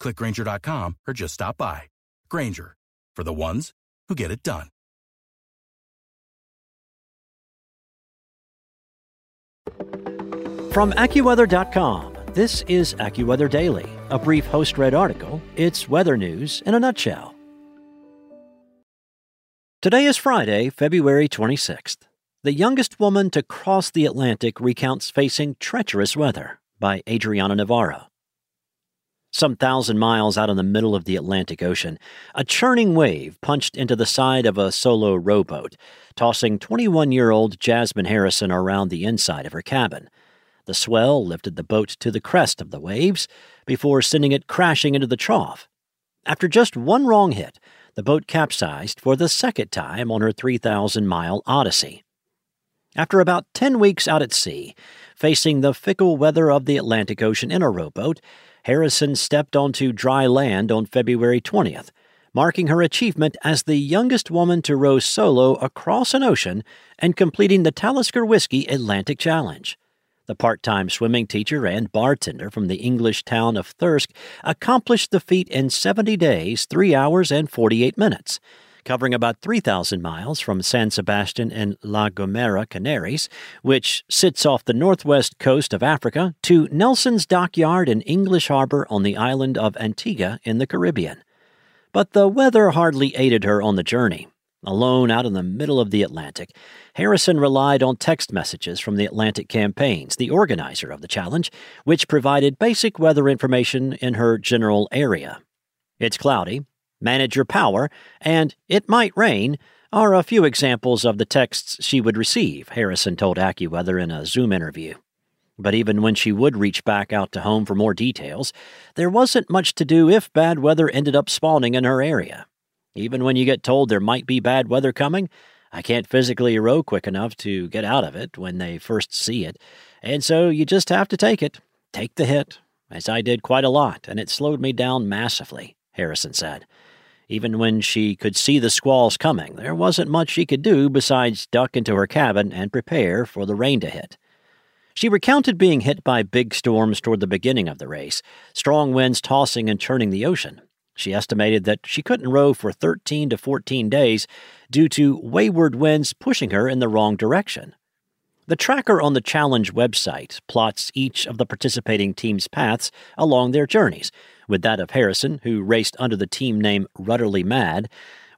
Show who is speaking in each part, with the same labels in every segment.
Speaker 1: clickgranger.com, or just stop by. Grainger, for the ones who get it done.
Speaker 2: From AccuWeather.com, this is AccuWeather Daily, a brief host read article. It's weather news in a nutshell. Today is Friday, February 26th. The youngest woman to cross the Atlantic recounts facing treacherous weather by Adriana Navarro. Some thousand miles out in the middle of the Atlantic Ocean, a churning wave punched into the side of a solo rowboat, tossing 21 year old Jasmine Harrison around the inside of her cabin. The swell lifted the boat to the crest of the waves before sending it crashing into the trough. After just one wrong hit, the boat capsized for the second time on her 3,000 mile odyssey. After about 10 weeks out at sea, facing the fickle weather of the Atlantic Ocean in a rowboat, Harrison stepped onto dry land on February 20th, marking her achievement as the youngest woman to row solo across an ocean and completing the Talisker Whisky Atlantic Challenge. The part time swimming teacher and bartender from the English town of Thirsk accomplished the feat in 70 days, 3 hours, and 48 minutes covering about 3,000 miles from San Sebastian and La Gomera, Canaries, which sits off the northwest coast of Africa, to Nelson's Dockyard in English Harbor on the island of Antigua in the Caribbean. But the weather hardly aided her on the journey. Alone out in the middle of the Atlantic, Harrison relied on text messages from the Atlantic Campaigns, the organizer of the challenge, which provided basic weather information in her general area. It's cloudy, manage your power, and it might rain are a few examples of the texts she would receive, Harrison told AccuWeather in a Zoom interview. But even when she would reach back out to home for more details, there wasn't much to do if bad weather ended up spawning in her area. Even when you get told there might be bad weather coming, I can't physically row quick enough to get out of it when they first see it, and so you just have to take it. Take the hit, as I did quite a lot, and it slowed me down massively, Harrison said. Even when she could see the squalls coming, there wasn't much she could do besides duck into her cabin and prepare for the rain to hit. She recounted being hit by big storms toward the beginning of the race, strong winds tossing and churning the ocean. She estimated that she couldn't row for 13 to 14 days due to wayward winds pushing her in the wrong direction. The tracker on the Challenge website plots each of the participating teams' paths along their journeys, with that of Harrison, who raced under the team name Rudderly Mad,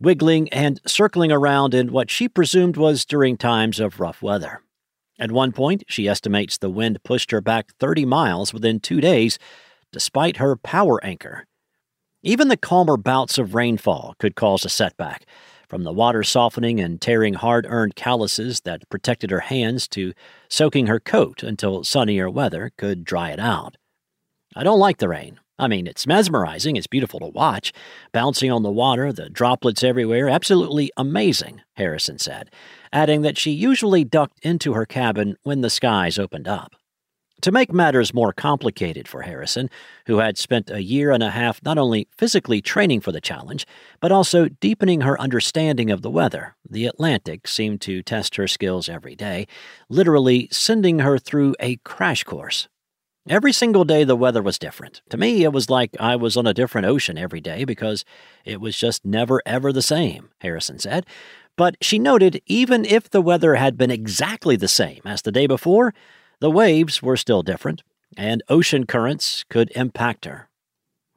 Speaker 2: wiggling and circling around in what she presumed was during times of rough weather. At one point, she estimates the wind pushed her back 30 miles within two days, despite her power anchor. Even the calmer bouts of rainfall could cause a setback, from the water softening and tearing hard earned calluses that protected her hands to soaking her coat until sunnier weather could dry it out. I don't like the rain, I mean, it's mesmerizing, it's beautiful to watch. Bouncing on the water, the droplets everywhere, absolutely amazing, Harrison said, adding that she usually ducked into her cabin when the skies opened up. To make matters more complicated for Harrison, who had spent a year and a half not only physically training for the challenge, but also deepening her understanding of the weather, the Atlantic seemed to test her skills every day, literally sending her through a crash course. Every single day, the weather was different. To me, it was like I was on a different ocean every day because it was just never, ever the same, Harrison said. But she noted even if the weather had been exactly the same as the day before, the waves were still different, and ocean currents could impact her.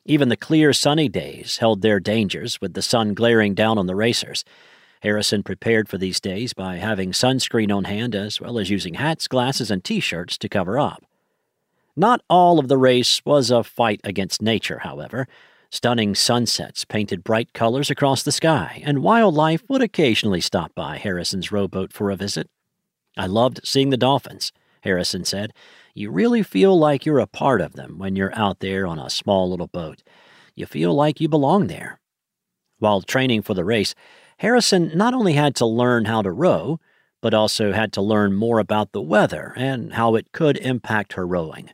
Speaker 2: Even the clear, sunny days held their dangers with the sun glaring down on the racers. Harrison prepared for these days by having sunscreen on hand as well as using hats, glasses, and t shirts to cover up. Not all of the race was a fight against nature, however. Stunning sunsets painted bright colors across the sky, and wildlife would occasionally stop by Harrison's rowboat for a visit. I loved seeing the dolphins, Harrison said. You really feel like you're a part of them when you're out there on a small little boat. you feel like you belong there. While training for the race, Harrison not only had to learn how to row, but also had to learn more about the weather and how it could impact her rowing.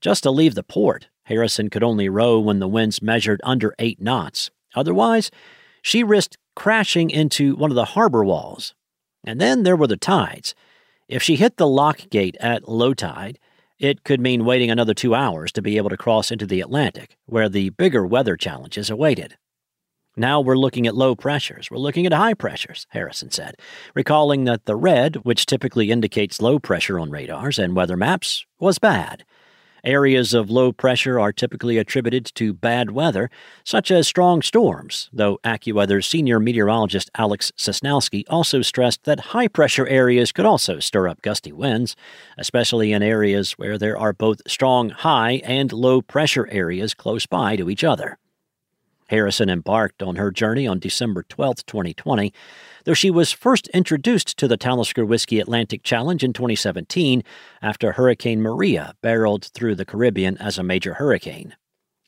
Speaker 2: Just to leave the port, Harrison could only row when the winds measured under eight knots. Otherwise, she risked crashing into one of the harbor walls. And then there were the tides. If she hit the lock gate at low tide, it could mean waiting another two hours to be able to cross into the Atlantic, where the bigger weather challenges awaited. Now we're looking at low pressures. We're looking at high pressures, Harrison said, recalling that the red, which typically indicates low pressure on radars and weather maps, was bad. Areas of low pressure are typically attributed to bad weather, such as strong storms, though AccuWeather's senior meteorologist Alex Sosnowski also stressed that high pressure areas could also stir up gusty winds, especially in areas where there are both strong high and low pressure areas close by to each other. Harrison embarked on her journey on December 12, 2020, though she was first introduced to the Talisker Whisky Atlantic Challenge in 2017 after Hurricane Maria barreled through the Caribbean as a major hurricane.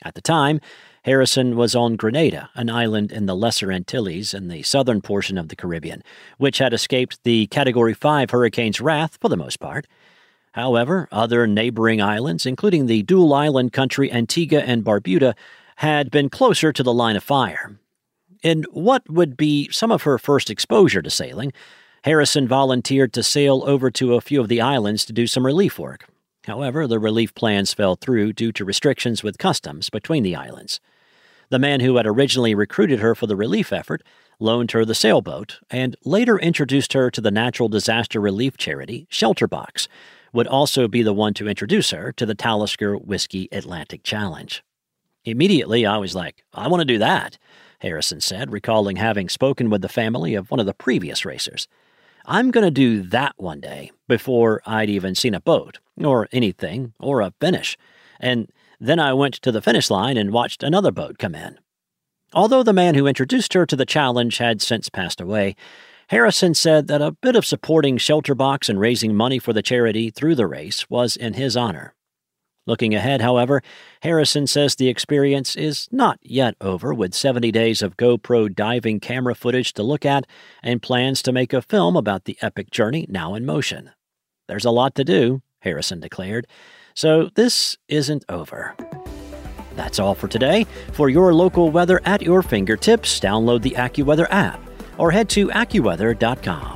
Speaker 2: At the time, Harrison was on Grenada, an island in the Lesser Antilles in the southern portion of the Caribbean, which had escaped the Category 5 hurricane's wrath for the most part. However, other neighboring islands, including the dual island country Antigua and Barbuda, had been closer to the line of fire. In what would be some of her first exposure to sailing, Harrison volunteered to sail over to a few of the islands to do some relief work. However, the relief plans fell through due to restrictions with customs between the islands. The man who had originally recruited her for the relief effort loaned her the sailboat and later introduced her to the natural disaster relief charity Shelterbox, would also be the one to introduce her to the Talisker Whisky Atlantic Challenge. Immediately, I was like, I want to do that, Harrison said, recalling having spoken with the family of one of the previous racers. I'm going to do that one day before I'd even seen a boat, or anything, or a finish. And then I went to the finish line and watched another boat come in. Although the man who introduced her to the challenge had since passed away, Harrison said that a bit of supporting Shelterbox and raising money for the charity through the race was in his honor. Looking ahead, however, Harrison says the experience is not yet over, with 70 days of GoPro diving camera footage to look at and plans to make a film about the epic journey now in motion. There's a lot to do, Harrison declared, so this isn't over. That's all for today. For your local weather at your fingertips, download the AccuWeather app or head to AccuWeather.com.